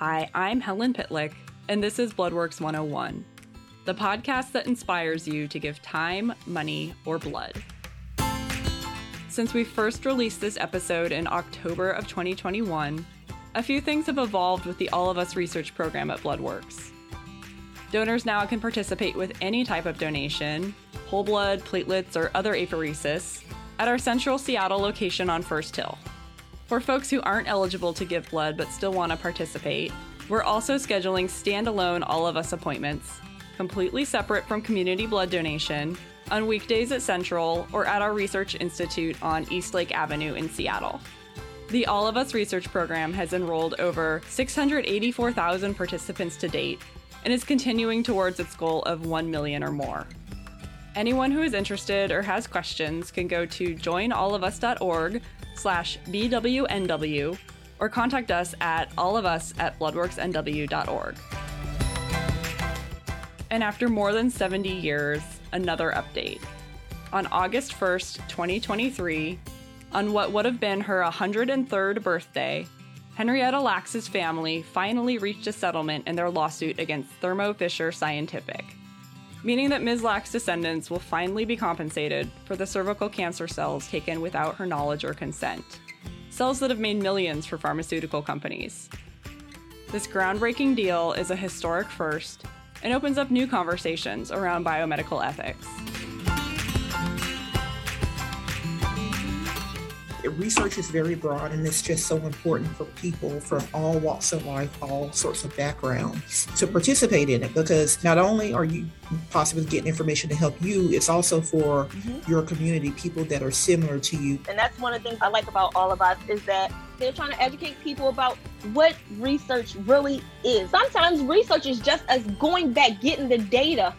Hi, I'm Helen Pitlick, and this is Bloodworks 101, the podcast that inspires you to give time, money, or blood. Since we first released this episode in October of 2021, a few things have evolved with the All of Us research program at Bloodworks. Donors now can participate with any type of donation, whole blood, platelets, or other apheresis, at our central Seattle location on First Hill. For folks who aren't eligible to give blood but still want to participate, we're also scheduling standalone All of Us appointments, completely separate from community blood donation, on weekdays at Central or at our Research Institute on Eastlake Avenue in Seattle. The All of Us research program has enrolled over 684,000 participants to date and is continuing towards its goal of 1 million or more. Anyone who is interested or has questions can go to joinallofus.org slash bwnw or contact us at all of us at bloodworksnw.org. And after more than 70 years, another update. On August 1st, 2023, on what would have been her 103rd birthday, Henrietta Lacks's family finally reached a settlement in their lawsuit against Thermo Fisher Scientific, meaning that Ms. Lacks' descendants will finally be compensated for the cervical cancer cells taken without her knowledge or consent, cells that have made millions for pharmaceutical companies. This groundbreaking deal is a historic first and opens up new conversations around biomedical ethics. Research is very broad and it's just so important for people from all walks of life, all sorts of backgrounds to participate in it because not only are you possibly getting information to help you, it's also for mm-hmm. your community, people that are similar to you. And that's one of the things I like about all of us is that they're trying to educate people about what research really is. Sometimes research is just us going back, getting the data.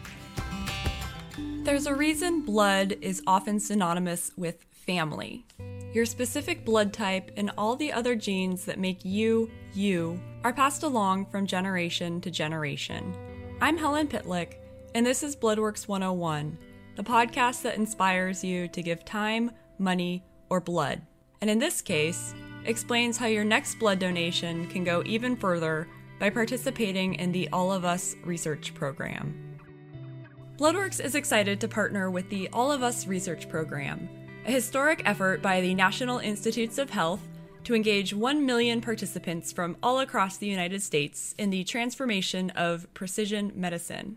There's a reason blood is often synonymous with family. Your specific blood type and all the other genes that make you, you, are passed along from generation to generation. I'm Helen Pitlick, and this is Bloodworks 101, the podcast that inspires you to give time, money, or blood. And in this case, explains how your next blood donation can go even further by participating in the All of Us research program. Bloodworks is excited to partner with the All of Us research program a historic effort by the National Institutes of Health to engage 1 million participants from all across the United States in the transformation of precision medicine.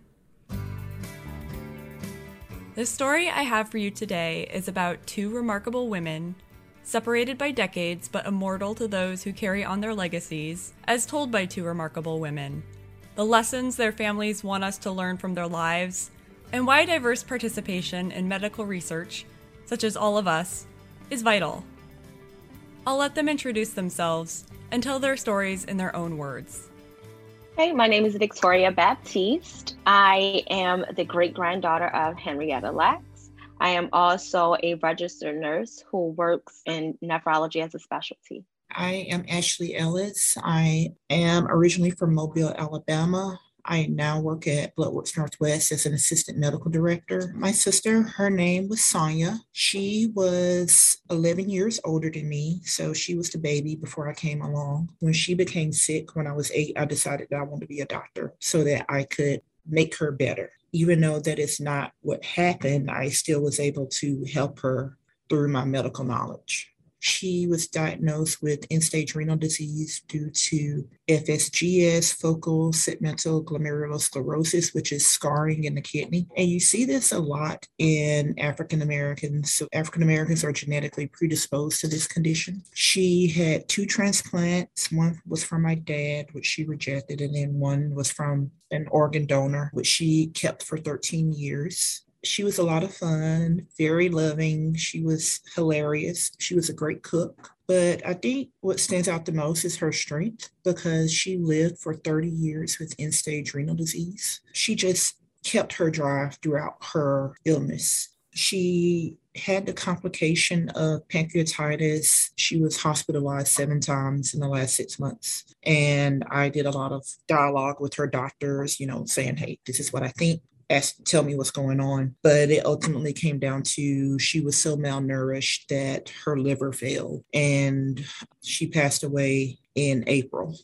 The story I have for you today is about two remarkable women, separated by decades but immortal to those who carry on their legacies, as told by two remarkable women, the lessons their families want us to learn from their lives, and why diverse participation in medical research such as all of us, is vital. I'll let them introduce themselves and tell their stories in their own words. Hey, my name is Victoria Baptiste. I am the great granddaughter of Henrietta Lacks. I am also a registered nurse who works in nephrology as a specialty. I am Ashley Ellis. I am originally from Mobile, Alabama. I now work at Bloodworks Northwest as an assistant medical director. My sister, her name was Sonya. She was 11 years older than me, so she was the baby before I came along. When she became sick when I was eight, I decided that I wanted to be a doctor so that I could make her better. Even though that is not what happened, I still was able to help her through my medical knowledge. She was diagnosed with end stage renal disease due to FSGS, focal segmental glomerulosclerosis, which is scarring in the kidney. And you see this a lot in African Americans. So, African Americans are genetically predisposed to this condition. She had two transplants. One was from my dad, which she rejected, and then one was from an organ donor, which she kept for 13 years she was a lot of fun, very loving. She was hilarious. She was a great cook. But I think what stands out the most is her strength because she lived for 30 years with end stage renal disease. She just kept her drive throughout her illness. She had the complication of pancreatitis. She was hospitalized seven times in the last six months. And I did a lot of dialogue with her doctors, you know, saying, hey, this is what I think ask tell me what's going on but it ultimately came down to she was so malnourished that her liver failed and she passed away in april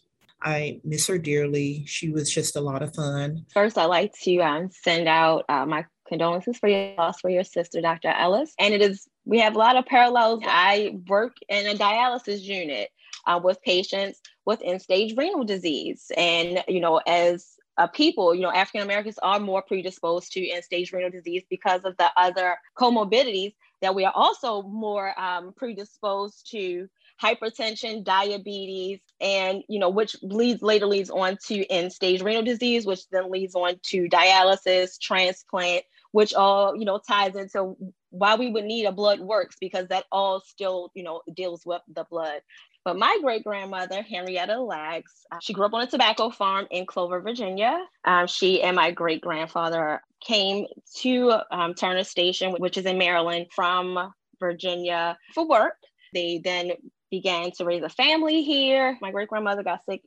I miss her dearly. She was just a lot of fun. First, I'd like to um, send out uh, my condolences for your loss for your sister, Dr. Ellis. And it is, we have a lot of parallels. I work in a dialysis unit uh, with patients with end stage renal disease. And, you know, as uh, people, you know, African Americans are more predisposed to end stage renal disease because of the other comorbidities that we are also more um, predisposed to hypertension, diabetes, and you know, which leads later leads on to end stage renal disease, which then leads on to dialysis, transplant, which all you know ties into why we would need a Bloodworks because that all still you know deals with the blood. But my great grandmother, Henrietta Lacks, uh, she grew up on a tobacco farm in Clover, Virginia. Um, she and my great grandfather came to um, Turner Station, which is in Maryland, from Virginia for work. They then began to raise a family here. My great grandmother got sick.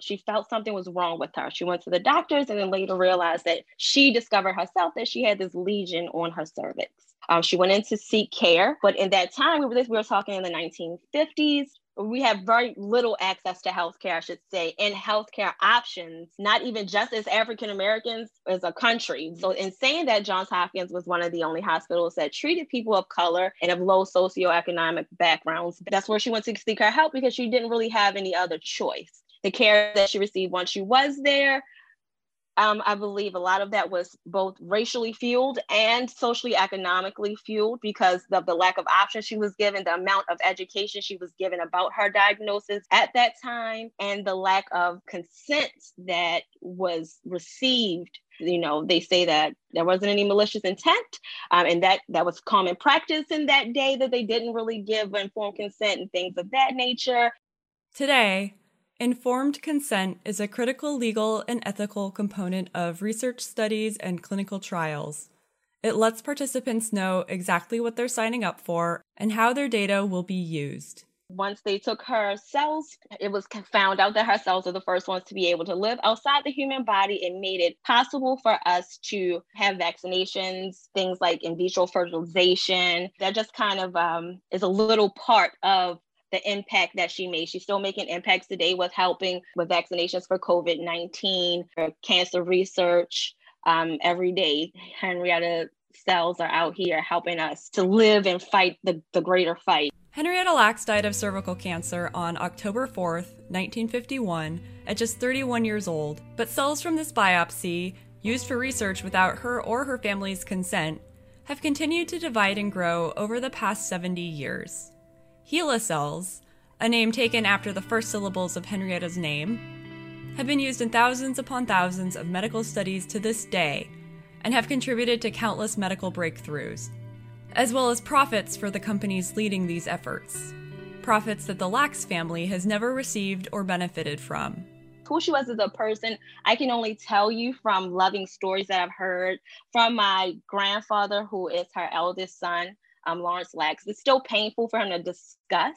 She felt something was wrong with her. She went to the doctors and then later realized that she discovered herself that she had this lesion on her cervix. Um, she went in to seek care, but in that time, we were, we were talking in the 1950s we have very little access to healthcare, I should say, and healthcare options, not even just as African Americans as a country. So, in saying that, Johns Hopkins was one of the only hospitals that treated people of color and of low socioeconomic backgrounds. That's where she went to seek her help because she didn't really have any other choice. The care that she received once she was there um, I believe a lot of that was both racially fueled and socially economically fueled because of the lack of options she was given, the amount of education she was given about her diagnosis at that time, and the lack of consent that was received. You know they say that there wasn't any malicious intent um, and that that was common practice in that day that they didn't really give informed consent and things of that nature. Today Informed consent is a critical legal and ethical component of research studies and clinical trials. It lets participants know exactly what they're signing up for and how their data will be used. Once they took her cells, it was found out that her cells are the first ones to be able to live outside the human body. It made it possible for us to have vaccinations, things like in vitro fertilization. That just kind of um, is a little part of the impact that she made. She's still making impacts today with helping with vaccinations for COVID 19, for cancer research. Um, every day, Henrietta cells are out here helping us to live and fight the, the greater fight. Henrietta Lacks died of cervical cancer on October 4th, 1951, at just 31 years old. But cells from this biopsy, used for research without her or her family's consent, have continued to divide and grow over the past 70 years. HeLa cells, a name taken after the first syllables of Henrietta's name, have been used in thousands upon thousands of medical studies to this day and have contributed to countless medical breakthroughs, as well as profits for the companies leading these efforts. Profits that the Lacks family has never received or benefited from. Who she was as a person, I can only tell you from loving stories that I've heard from my grandfather, who is her eldest son, um, Lawrence Lacks. It's still painful for him to discuss.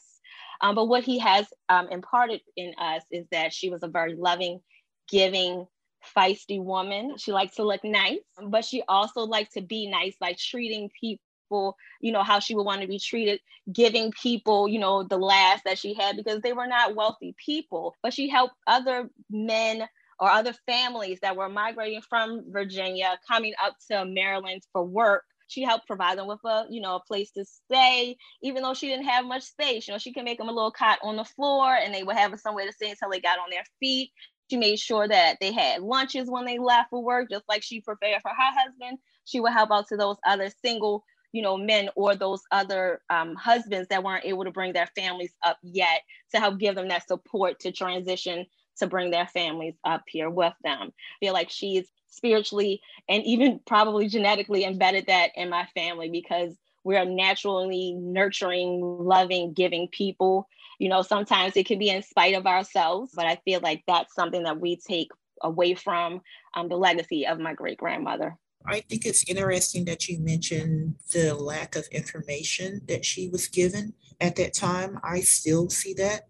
Um, but what he has um, imparted in us is that she was a very loving, giving, feisty woman. She likes to look nice, but she also liked to be nice like treating people, you know, how she would want to be treated, giving people, you know, the last that she had because they were not wealthy people. But she helped other men or other families that were migrating from Virginia coming up to Maryland for work she helped provide them with a you know a place to stay even though she didn't have much space. You know she could make them a little cot on the floor and they would have somewhere to stay until they got on their feet. She made sure that they had lunches when they left for work just like she prepared for her husband. She would help out to those other single you know men or those other um, husbands that weren't able to bring their families up yet to help give them that support to transition to bring their families up here with them. I feel like she's spiritually and even probably genetically embedded that in my family because we're naturally nurturing, loving, giving people. You know, sometimes it can be in spite of ourselves, but I feel like that's something that we take away from um, the legacy of my great grandmother. I think it's interesting that you mentioned the lack of information that she was given at that time. I still see that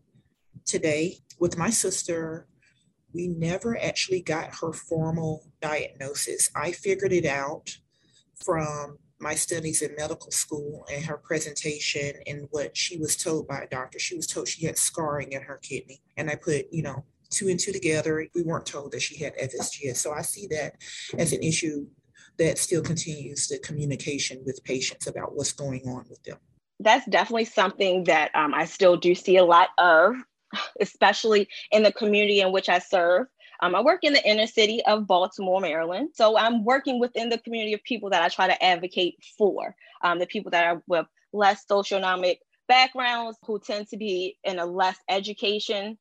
today with my sister we never actually got her formal diagnosis. I figured it out from my studies in medical school and her presentation and what she was told by a doctor. She was told she had scarring in her kidney. And I put, you know, two and two together. We weren't told that she had FSGS. So I see that as an issue that still continues the communication with patients about what's going on with them. That's definitely something that um, I still do see a lot of, especially in the community in which I serve. Um, I work in the inner city of Baltimore, Maryland. So I'm working within the community of people that I try to advocate for, um, the people that are with less socioeconomic backgrounds who tend to be in a less education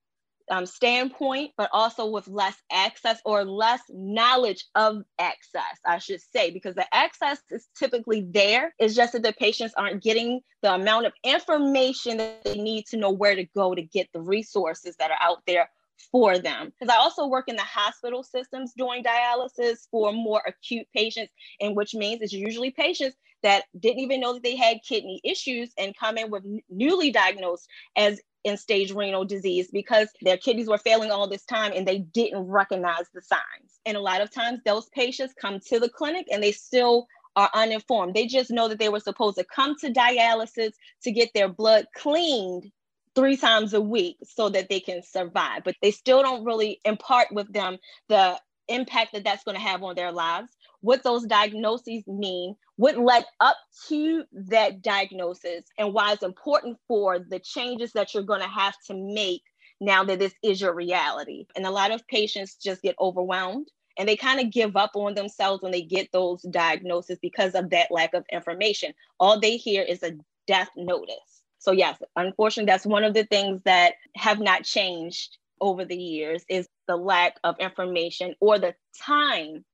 um, standpoint, but also with less access or less knowledge of access, I should say, because the access is typically there. It's just that the patients aren't getting the amount of information that they need to know where to go to get the resources that are out there for them. Because I also work in the hospital systems doing dialysis for more acute patients, and which means it's usually patients that didn't even know that they had kidney issues and come in with newly diagnosed as end stage renal disease because their kidneys were failing all this time and they didn't recognize the signs. And a lot of times those patients come to the clinic and they still are uninformed. They just know that they were supposed to come to dialysis to get their blood cleaned three times a week so that they can survive, but they still don't really impart with them the impact that that's going to have on their lives what those diagnoses mean, what led up to that diagnosis, and why it's important for the changes that you're going to have to make now that this is your reality. And a lot of patients just get overwhelmed and they kind of give up on themselves when they get those diagnoses because of that lack of information. All they hear is a death notice. So yes, unfortunately, that's one of the things that have not changed over the years is the lack of information or the time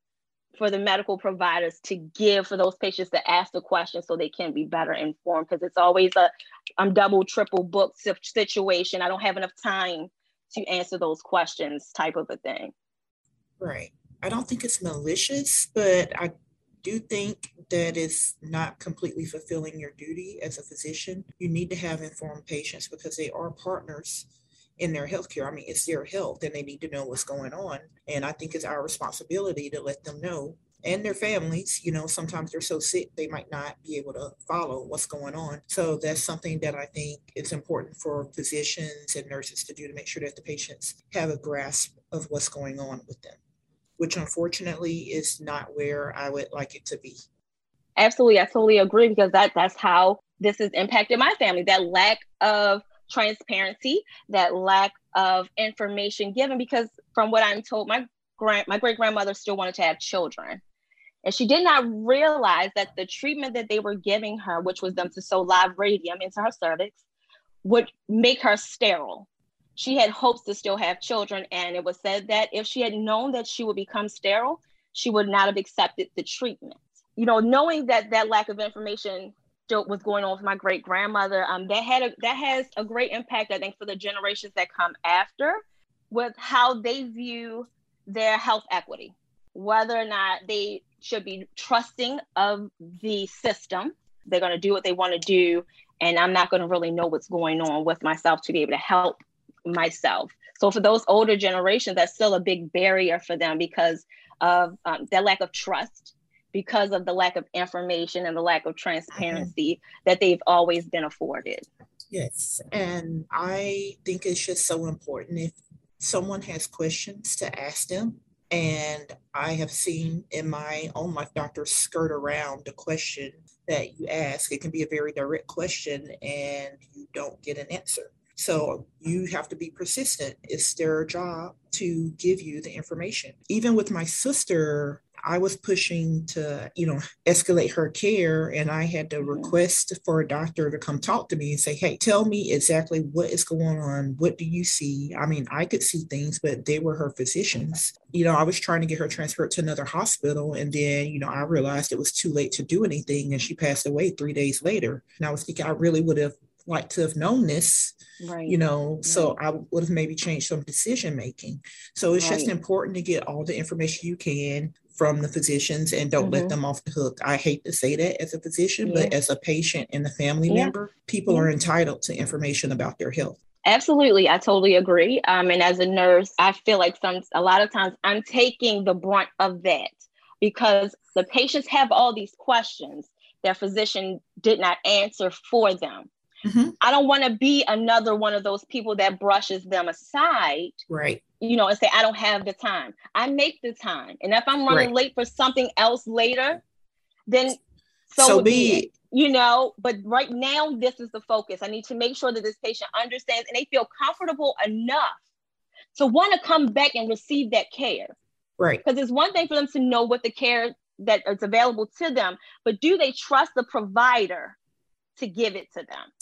for the medical providers to give for those patients to ask the questions so they can be better informed because it's always a I'm double triple booked situation. I don't have enough time to answer those questions type of a thing. Right. I don't think it's malicious, but I do think that it's not completely fulfilling your duty as a physician. You need to have informed patients because they are partners in their healthcare. I mean, it's their health and they need to know what's going on. And I think it's our responsibility to let them know and their families, you know, sometimes they're so sick they might not be able to follow what's going on. So that's something that I think is important for physicians and nurses to do to make sure that the patients have a grasp of what's going on with them, which unfortunately is not where I would like it to be. Absolutely, I totally agree because that that's how this has impacted my family. That lack of transparency, that lack of information given. Because from what I'm told, my grand my great grandmother still wanted to have children. And she did not realize that the treatment that they were giving her, which was them to sew live radium into her cervix, would make her sterile. She had hopes to still have children, and it was said that if she had known that she would become sterile, she would not have accepted the treatment. You know, knowing that that lack of information was going on with my great grandmother. Um, that had a, that has a great impact, I think, for the generations that come after, with how they view their health equity, whether or not they should be trusting of the system. They're going to do what they want to do, and I'm not going to really know what's going on with myself to be able to help myself. So for those older generations, that's still a big barrier for them because of um, their lack of trust because of the lack of information and the lack of transparency mm-hmm. that they've always been afforded. Yes. And I think it's just so important if someone has questions to ask them. And I have seen in my own life doctors skirt around the question that you ask. It can be a very direct question and you don't get an answer. So you have to be persistent. It's their job to give you the information. Even with my sister, I was pushing to, you know, escalate her care. And I had to mm-hmm. request for a doctor to come talk to me and say, hey, tell me exactly what is going on. What do you see? I mean, I could see things, but they were her physicians. You know, I was trying to get her transferred to another hospital. And then, you know, I realized it was too late to do anything. And she passed away three days later. And I was thinking I really would have liked to have known this right you know right. so i would have maybe changed some decision making so it's right. just important to get all the information you can from the physicians and don't mm-hmm. let them off the hook. I hate to say that as a physician, yeah. but as a patient and a family yeah. member, people yeah. are entitled to information about their health. Absolutely, I totally agree. Um, and as a nurse, I feel like some a lot of times I'm taking the brunt of that because the patients have all these questions their physician did not answer for them. Mm-hmm. I don't want to be another one of those people that brushes them aside. Right. You know, and say, I don't have the time. I make the time. And if I'm running right. late for something else later, then so, so be it. You know, but right now, this is the focus. I need to make sure that this patient understands and they feel comfortable enough to want to come back and receive that care. Right. Because it's one thing for them to know what the care that is available to them, but do they trust the provider to give it to them?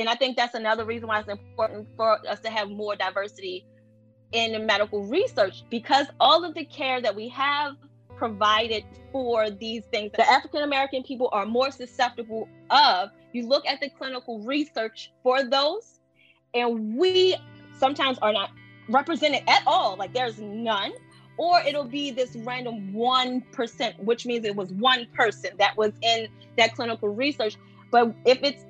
And I think that's another reason why it's important for us to have more diversity in medical research because all of the care that we have provided for these things the African American people are more susceptible of. You look at the clinical research for those, and we sometimes are not represented at all. Like there's none or it'll be this random 1%, which means it was one person that was in that clinical research. But if it's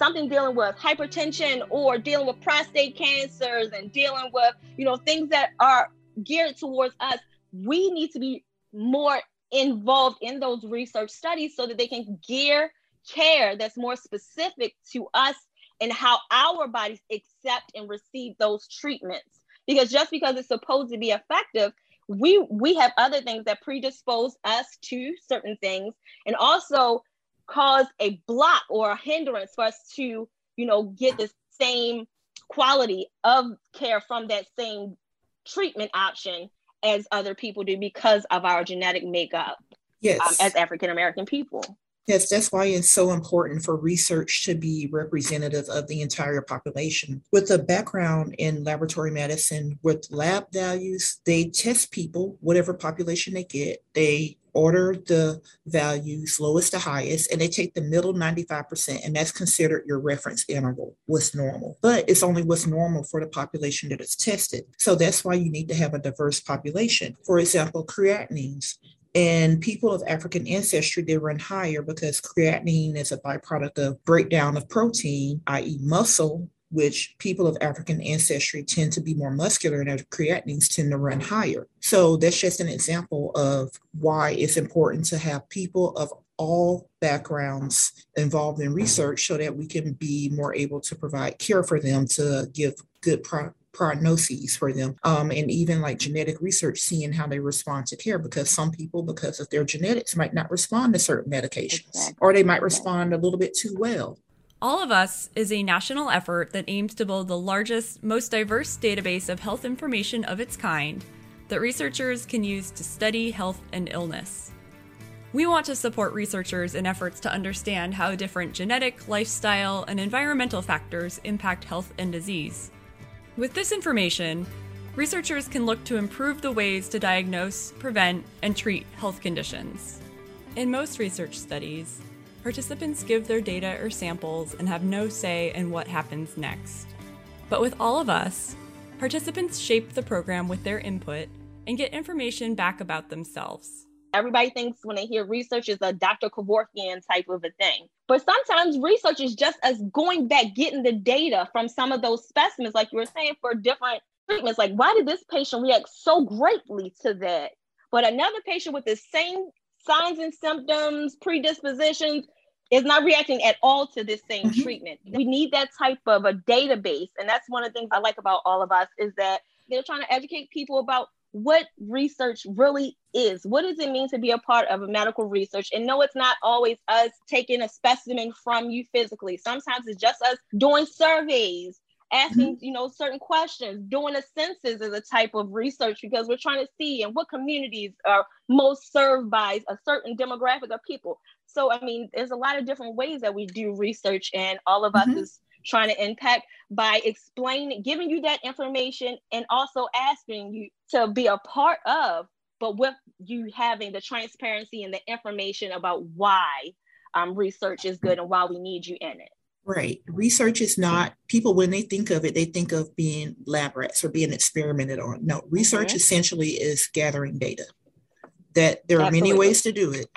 something dealing with hypertension or dealing with prostate cancers and dealing with, you know, things that are geared towards us, we need to be more involved in those research studies so that they can gear care that's more specific to us and how our bodies accept and receive those treatments. Because just because it's supposed to be effective we we have other things that predispose us to certain things and also cause a block or a hindrance for us to you know get the same quality of care from that same treatment option as other people do because of our genetic makeup yes. Um, as African American people. Yes, that's why it's so important for research to be representative of the entire population. With a background in laboratory medicine, with lab values, they test people, whatever population they get, they order the values lowest to highest and they take the middle 95% and that's considered your reference interval what's normal. But it's only what's normal for the population that is tested. So that's why you need to have a diverse population. For example creatinines. And people of African ancestry, they run higher because creatinine is a byproduct of breakdown of protein, i.e., muscle, which people of African ancestry tend to be more muscular and their creatinines tend to run higher. So that's just an example of why it's important to have people of all backgrounds involved in research so that we can be more able to provide care for them to give good pro- prognoses for them um, and even like genetic research seeing how they respond to care because some people because of their genetics might not respond to certain medications exactly. or they might respond a little bit too well all of Us is a national effort that aims to build the largest, most diverse database of health information of its kind that researchers can use to study health and illness. We want to support researchers in efforts to understand how different genetic, lifestyle, and environmental factors impact health and disease. With this information, researchers can look to improve the ways to diagnose, prevent, and treat health conditions. In most research studies, participants give their data or samples and have no say in what happens next. But with all of us, participants shape the program with their input and get information back about themselves. Everybody thinks when they hear research is a Dr. Kevorkian type of a thing. But sometimes research is just us going back, getting the data from some of those specimens, like you were saying, for different treatments. Like, why did this patient react so greatly to that? But another patient with the same signs and symptoms, predispositions, is not reacting at all to this same mm-hmm. treatment. We need that type of a database. And that's one of the things I like about all of us is that they're trying to educate people about what research really is. What does it mean to be a part of a medical research? And no, it's not always us taking a specimen from you physically. Sometimes it's just us doing surveys, asking, mm-hmm. you know, certain questions, doing a census is a type of research because we're trying to see in what communities are most served by a certain demographic of people. So, I mean, there's a lot of different ways that we do research, and all of mm-hmm. us is trying to impact by explaining, giving you that information, and also asking you to be a part of, but with you having the transparency and the information about why um, research is good and why we need you in it. Right. Research is not, people, when they think of it, they think of being lab rats or being experimented on. No, research mm-hmm. essentially is gathering data. That there are Absolutely. many ways to do it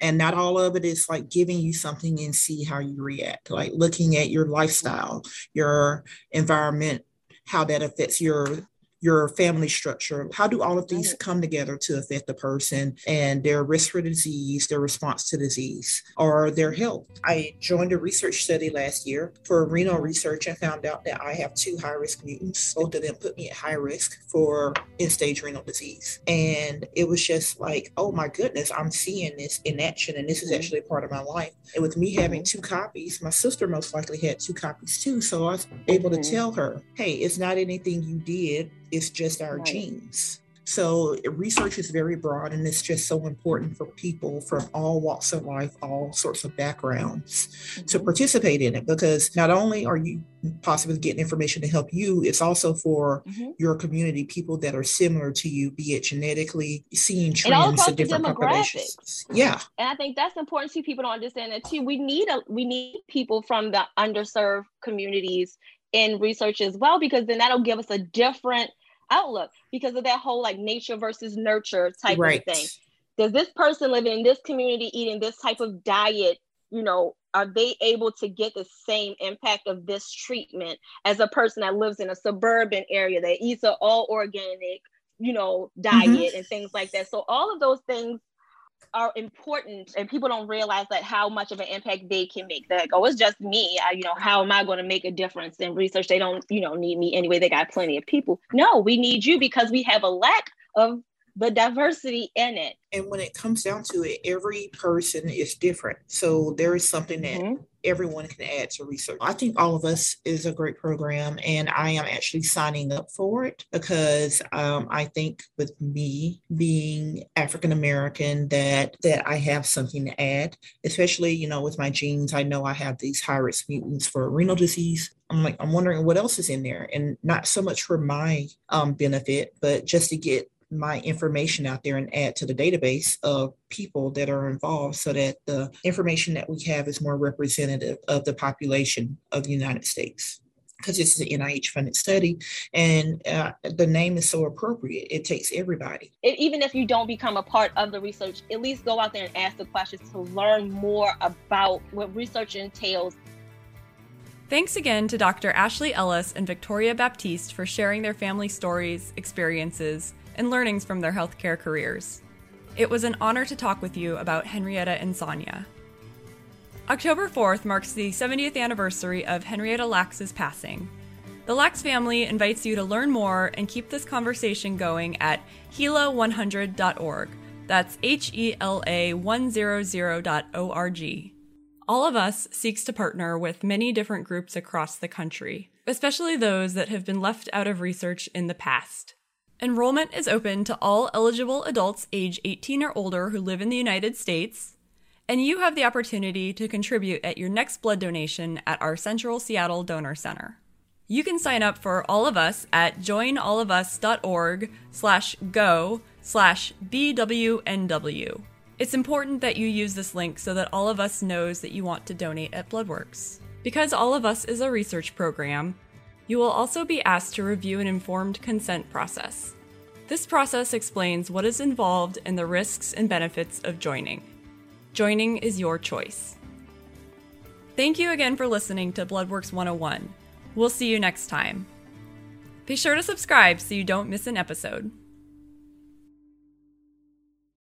and not all of it is like giving you something and see how you react like looking at your lifestyle your environment how that affects your your family structure. How do all of these come together to affect the person and their risk for disease, their response to disease, or their health? I joined a research study last year for renal research and found out that I have two high risk mutants. Both of them put me at high risk for end stage renal disease. And it was just like, oh my goodness, I'm seeing this in action, and this is mm-hmm. actually part of my life. And with me having mm-hmm. two copies, my sister most likely had two copies too. So I was able to mm-hmm. tell her, hey, it's not anything you did, it's just our right. genes. So research is very broad and it's just so important for people from all walks of life, all sorts of backgrounds mm-hmm. to participate in it because not only are you possibly getting information to help you, it's also for mm-hmm. your community, people that are similar to you, be it genetically, seeing trends in different populations. Yeah. And I think that's important too. People don't understand that too. We need a we need people from the underserved communities in research as well, because then that'll give us a different outlook because of that whole like nature versus nurture type right. of thing. Does this person living in this community eating this type of diet, you know, are they able to get the same impact of this treatment as a person that lives in a suburban area that eats an all organic, you know, diet mm-hmm. and things like that? So all of those things are important and people don't realize that how much of an impact they can make. That like, oh it's just me. I, you know how am i going to make a difference in research? They don't you know need me anyway. They got plenty of people. No we need you because we have a lack of the diversity in it and when it comes down to it every person is different so there is something that mm-hmm everyone can add to research. I think All of Us is a great program, and I am actually signing up for it because um, I think with me being African American, that that I have something to add, especially you know with my genes. I know I have these high risk mutants for renal disease. I'm like I'm wondering what else is in there, and not so much for my um, benefit, but just to get my information out there and add to the database of people that are involved so that the information that we have is more representative of the population of the United States. Because this is an NIH funded study and uh, the name is so appropriate. It takes everybody. It, even if you don't become a part of the research, at least go out there and ask the questions to learn more about what research entails Thanks again to Dr. Ashley Ellis and Victoria Baptiste for sharing their family stories, experiences, and learnings from their healthcare careers. It was an honor to talk with you about Henrietta and Sonya. October 4th marks the 70th anniversary of Henrietta Lacks's passing. The Lacks family invites you to learn more and keep this conversation going at HELA100.org. That's H E L A 100.org. All of Us seeks to partner with many different groups across the country, especially those that have been left out of research in the past. Enrollment is open to all eligible adults age 18 or older who live in the United States, and you have the opportunity to contribute at your next blood donation at our Central Seattle Donor Center. You can sign up for All of Us at joinallofus.org slash go slash BWNW. It's important that you use this link so that All of Us knows that you want to donate at Bloodworks. Because All of Us is a research program, you will also be asked to review an informed consent process. This process explains what is involved and the risks and benefits of joining. Joining is your choice. Thank you again for listening to Bloodworks 101. We'll see you next time. Be sure to subscribe so you don't miss an episode.